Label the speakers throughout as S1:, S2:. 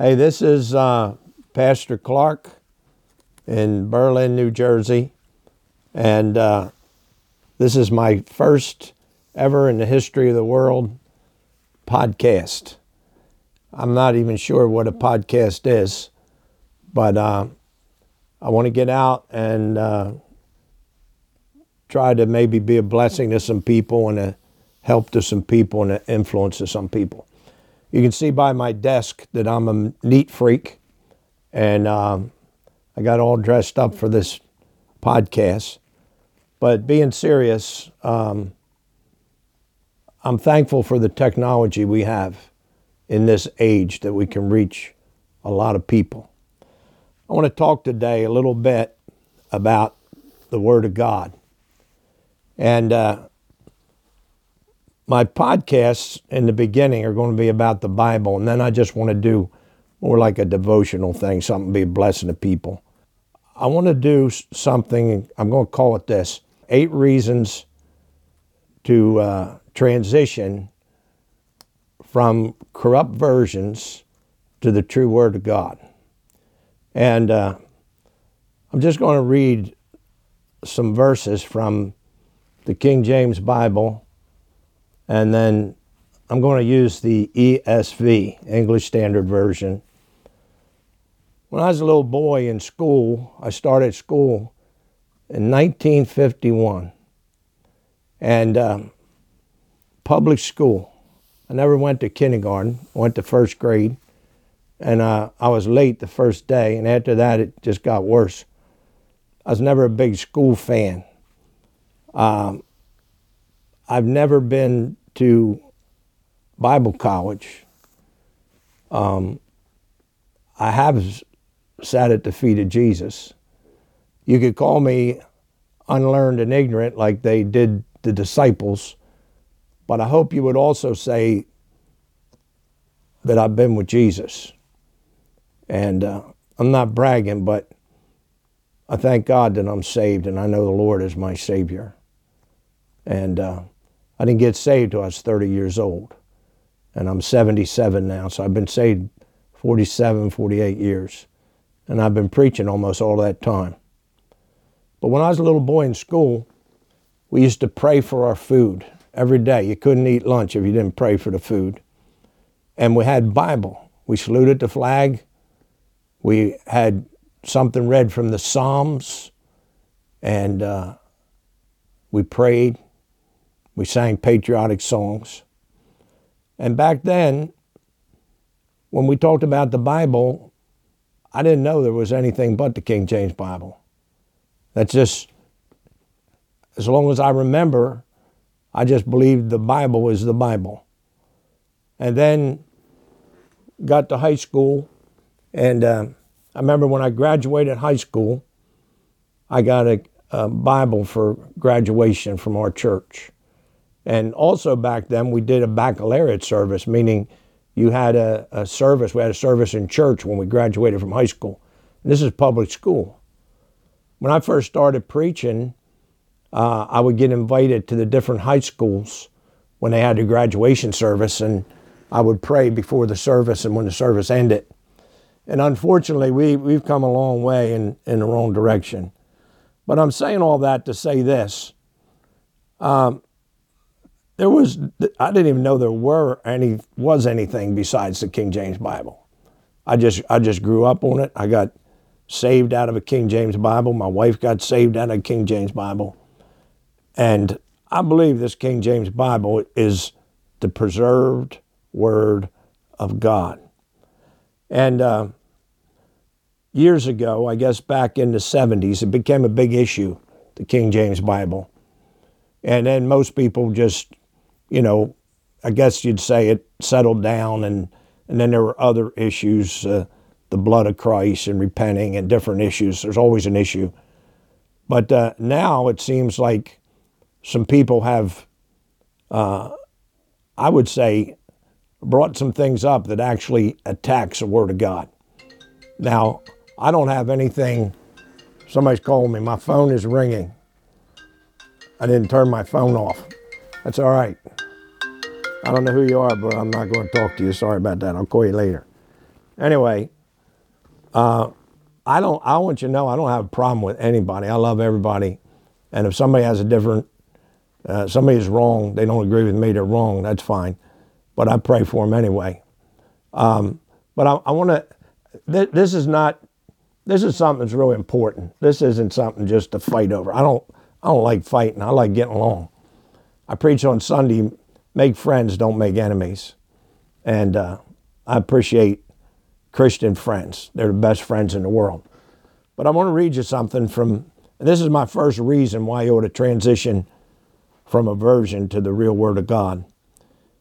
S1: Hey, this is uh, Pastor Clark in Berlin, New Jersey. And uh, this is my first ever in the history of the world podcast. I'm not even sure what a podcast is, but uh, I want to get out and uh, try to maybe be a blessing to some people and a help to some people and an influence to some people. You can see by my desk that I'm a neat freak, and um, I got all dressed up for this podcast. But being serious, um, I'm thankful for the technology we have in this age that we can reach a lot of people. I want to talk today a little bit about the Word of God. And uh, my podcasts in the beginning are going to be about the Bible, and then I just want to do more like a devotional thing, something be a blessing to people. I want to do something, I'm going to call it this Eight Reasons to uh, Transition from Corrupt Versions to the True Word of God. And uh, I'm just going to read some verses from the King James Bible and then I'm going to use the ESV, English Standard Version. When I was a little boy in school, I started school in 1951 and um, public school. I never went to kindergarten, went to first grade, and uh, I was late the first day, and after that it just got worse. I was never a big school fan. Um, I've never been to Bible college. Um, I have sat at the feet of Jesus. You could call me unlearned and ignorant like they did the disciples, but I hope you would also say that I've been with Jesus. And uh, I'm not bragging, but I thank God that I'm saved and I know the Lord is my Savior. And uh, I didn't get saved till I was 30 years old. And I'm 77 now, so I've been saved 47, 48 years. And I've been preaching almost all that time. But when I was a little boy in school, we used to pray for our food every day. You couldn't eat lunch if you didn't pray for the food. And we had Bible. We saluted the flag. We had something read from the Psalms. And uh, we prayed. We sang patriotic songs. And back then, when we talked about the Bible, I didn't know there was anything but the King James Bible. That's just, as long as I remember, I just believed the Bible is the Bible. And then got to high school, and uh, I remember when I graduated high school, I got a, a Bible for graduation from our church. And also back then, we did a baccalaureate service, meaning you had a, a service. We had a service in church when we graduated from high school. And this is public school. When I first started preaching, uh, I would get invited to the different high schools when they had a graduation service, and I would pray before the service and when the service ended. And unfortunately, we, we've come a long way in, in the wrong direction. But I'm saying all that to say this. Um, there was I didn't even know there were any was anything besides the King James Bible. I just I just grew up on it. I got saved out of a King James Bible. My wife got saved out of a King James Bible. And I believe this King James Bible is the preserved word of God. And uh, years ago, I guess back in the 70s, it became a big issue, the King James Bible. And then most people just you know, I guess you'd say it settled down, and and then there were other issues, uh, the blood of Christ and repenting and different issues. There's always an issue, but uh, now it seems like some people have, uh, I would say, brought some things up that actually attacks the Word of God. Now, I don't have anything. Somebody's calling me. My phone is ringing. I didn't turn my phone off. That's all right. I don't know who you are, but I'm not going to talk to you. Sorry about that. I'll call you later. Anyway, uh, I don't. I want you to know I don't have a problem with anybody. I love everybody, and if somebody has a different, uh, somebody is wrong, they don't agree with me, they're wrong. That's fine, but I pray for them anyway. Um, but I, I want to. Th- this is not. This is something that's really important. This isn't something just to fight over. I don't. I don't like fighting. I like getting along. I preach on Sunday. Make friends, don't make enemies, and uh, I appreciate Christian friends. They're the best friends in the world. But I want to read you something from. this is my first reason why you ought to transition from a version to the real Word of God.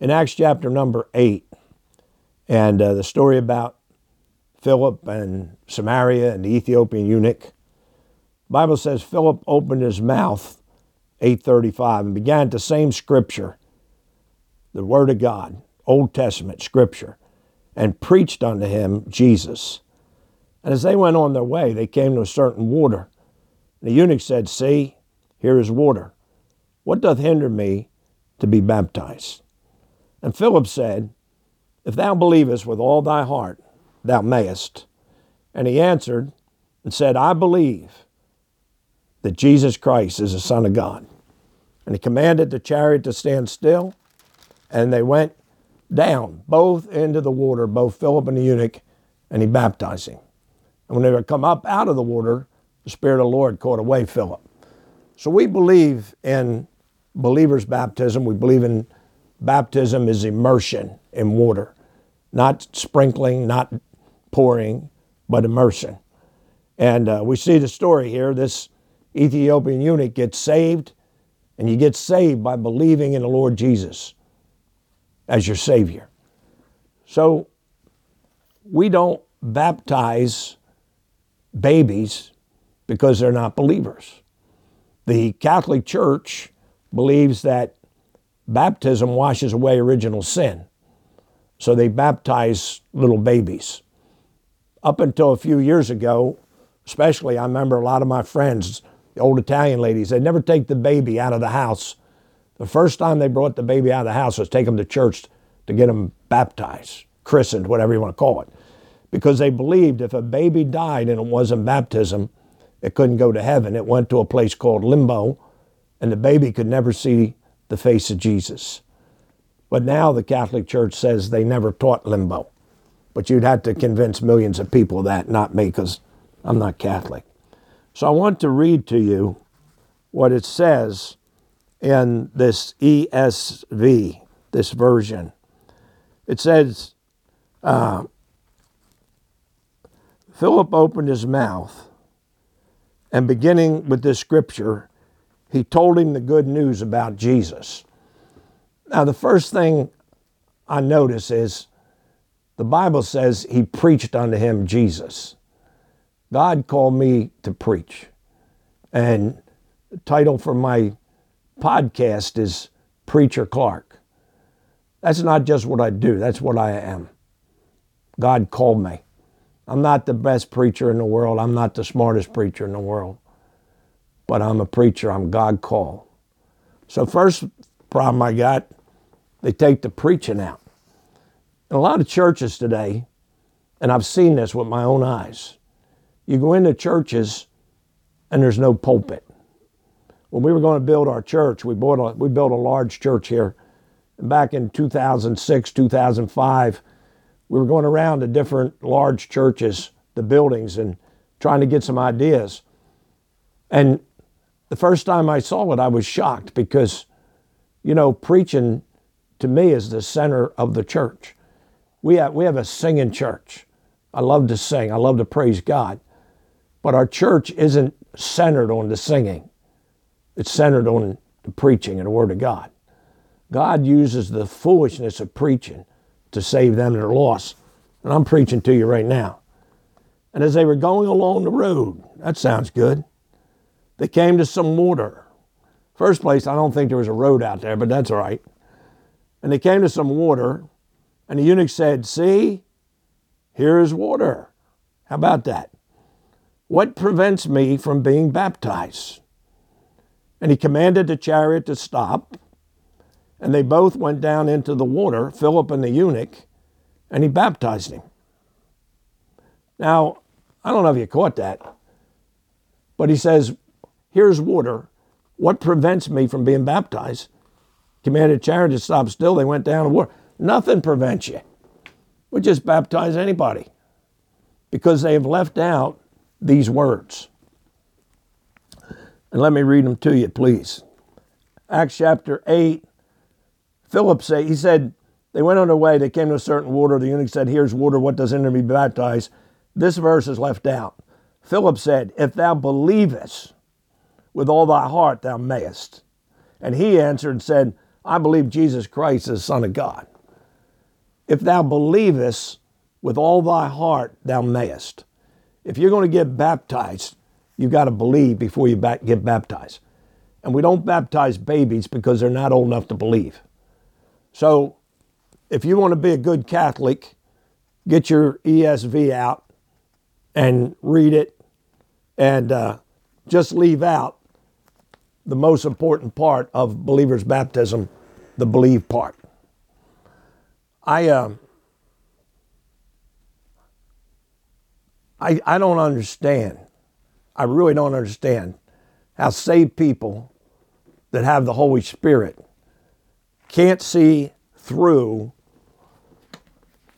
S1: In Acts chapter number eight, and uh, the story about Philip and Samaria and the Ethiopian eunuch. Bible says Philip opened his mouth 835 and began the same scripture, the word of God, Old Testament scripture, and preached unto him Jesus. And as they went on their way, they came to a certain water. The eunuch said, See, here is water. What doth hinder me to be baptized? And Philip said, if thou believest with all thy heart, thou mayest. And he answered and said, I believe that Jesus Christ is the Son of God. And he commanded the chariot to stand still, and they went down, both into the water, both Philip and the eunuch, and he baptized him. And when they were come up out of the water, the Spirit of the Lord caught away Philip. So we believe in believers' baptism. We believe in baptism is immersion in water not sprinkling, not pouring, but immersion. And uh, we see the story here. This Ethiopian eunuch gets saved, and you get saved by believing in the Lord Jesus as your Savior. So we don't baptize babies because they're not believers. The Catholic Church believes that baptism washes away original sin. So they baptize little babies. Up until a few years ago, especially, I remember a lot of my friends, the old Italian ladies, they'd never take the baby out of the house. The first time they brought the baby out of the house was take them to church to get them baptized, christened, whatever you want to call it. Because they believed if a baby died and it wasn't baptism, it couldn't go to heaven. It went to a place called limbo, and the baby could never see the face of Jesus. But now the Catholic Church says they never taught limbo. But you'd have to convince millions of people that, not me, because I'm not Catholic. So I want to read to you what it says in this ESV, this version. It says, uh, Philip opened his mouth, and beginning with this scripture, he told him the good news about Jesus. Now, the first thing I notice is the Bible says he preached unto him Jesus. God called me to preach. And the title for my podcast is Preacher Clark. That's not just what I do, that's what I am. God called me. I'm not the best preacher in the world, I'm not the smartest preacher in the world, but I'm a preacher, I'm God called. So, first problem I got they take the preaching out. In a lot of churches today, and I've seen this with my own eyes, you go into churches and there's no pulpit. When we were going to build our church, we, bought a, we built a large church here. And back in 2006, 2005, we were going around to different large churches, the buildings, and trying to get some ideas. And the first time I saw it, I was shocked because, you know, preaching to me is the center of the church. We have, we have a singing church. I love to sing, I love to praise God. But our church isn't centered on the singing, it's centered on the preaching and the Word of God. God uses the foolishness of preaching to save them that are lost. And I'm preaching to you right now. And as they were going along the road, that sounds good, they came to some water. First place, I don't think there was a road out there, but that's all right. And they came to some water, and the eunuch said, See, here is water. How about that? What prevents me from being baptized? And he commanded the chariot to stop, and they both went down into the water, Philip and the eunuch, and he baptized him. Now, I don't know if you caught that, but he says, Here's water. What prevents me from being baptized? Commanded chariot to stop still. They went down to water. Nothing prevents you. We just baptize anybody because they have left out these words. And let me read them to you, please. Acts chapter 8, Philip said, he said, they went on their way, they came to a certain water. The eunuch said, Here's water, what does enter me be baptized? This verse is left out. Philip said, If thou believest with all thy heart, thou mayest. And he answered and said, I believe Jesus Christ is the Son of God. If thou believest with all thy heart, thou mayest. If you're going to get baptized, you've got to believe before you get baptized. And we don't baptize babies because they're not old enough to believe. So if you want to be a good Catholic, get your ESV out and read it and uh, just leave out the most important part of believer's baptism, the believe part. I, uh, I, I don't understand. I really don't understand how saved people that have the Holy Spirit can't see through,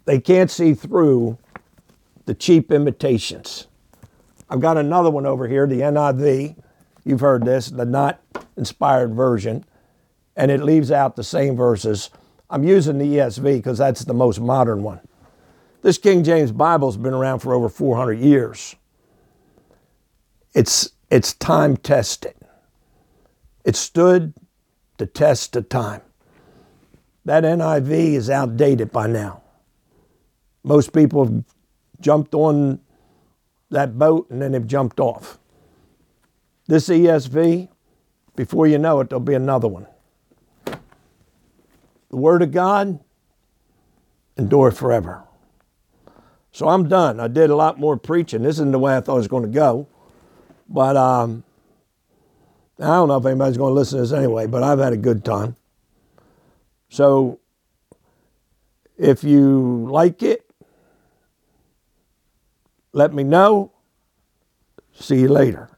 S1: they can't see through the cheap imitations. I've got another one over here, the NIV. You've heard this, the not inspired version, and it leaves out the same verses. I'm using the ESV because that's the most modern one. This King James Bible's been around for over 400 years. It's, it's time tested. It stood the test of time. That NIV is outdated by now. Most people have jumped on that boat and then they've jumped off. This ESV, before you know it, there'll be another one. The Word of God endure forever. So I'm done. I did a lot more preaching. This isn't the way I thought it was going to go. But um, I don't know if anybody's going to listen to this anyway, but I've had a good time. So if you like it, let me know. See you later.